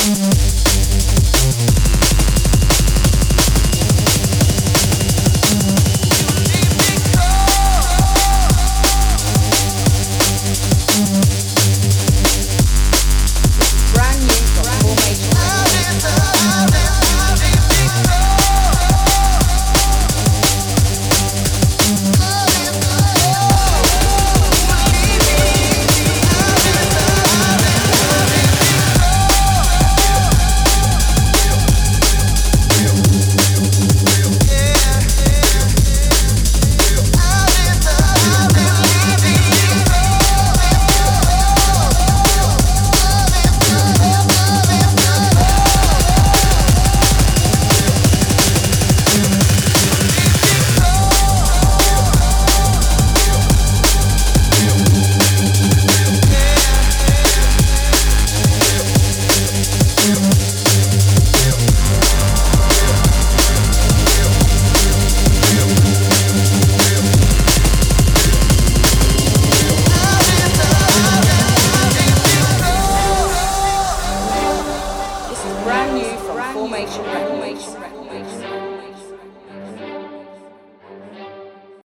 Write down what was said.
Música Formation Records.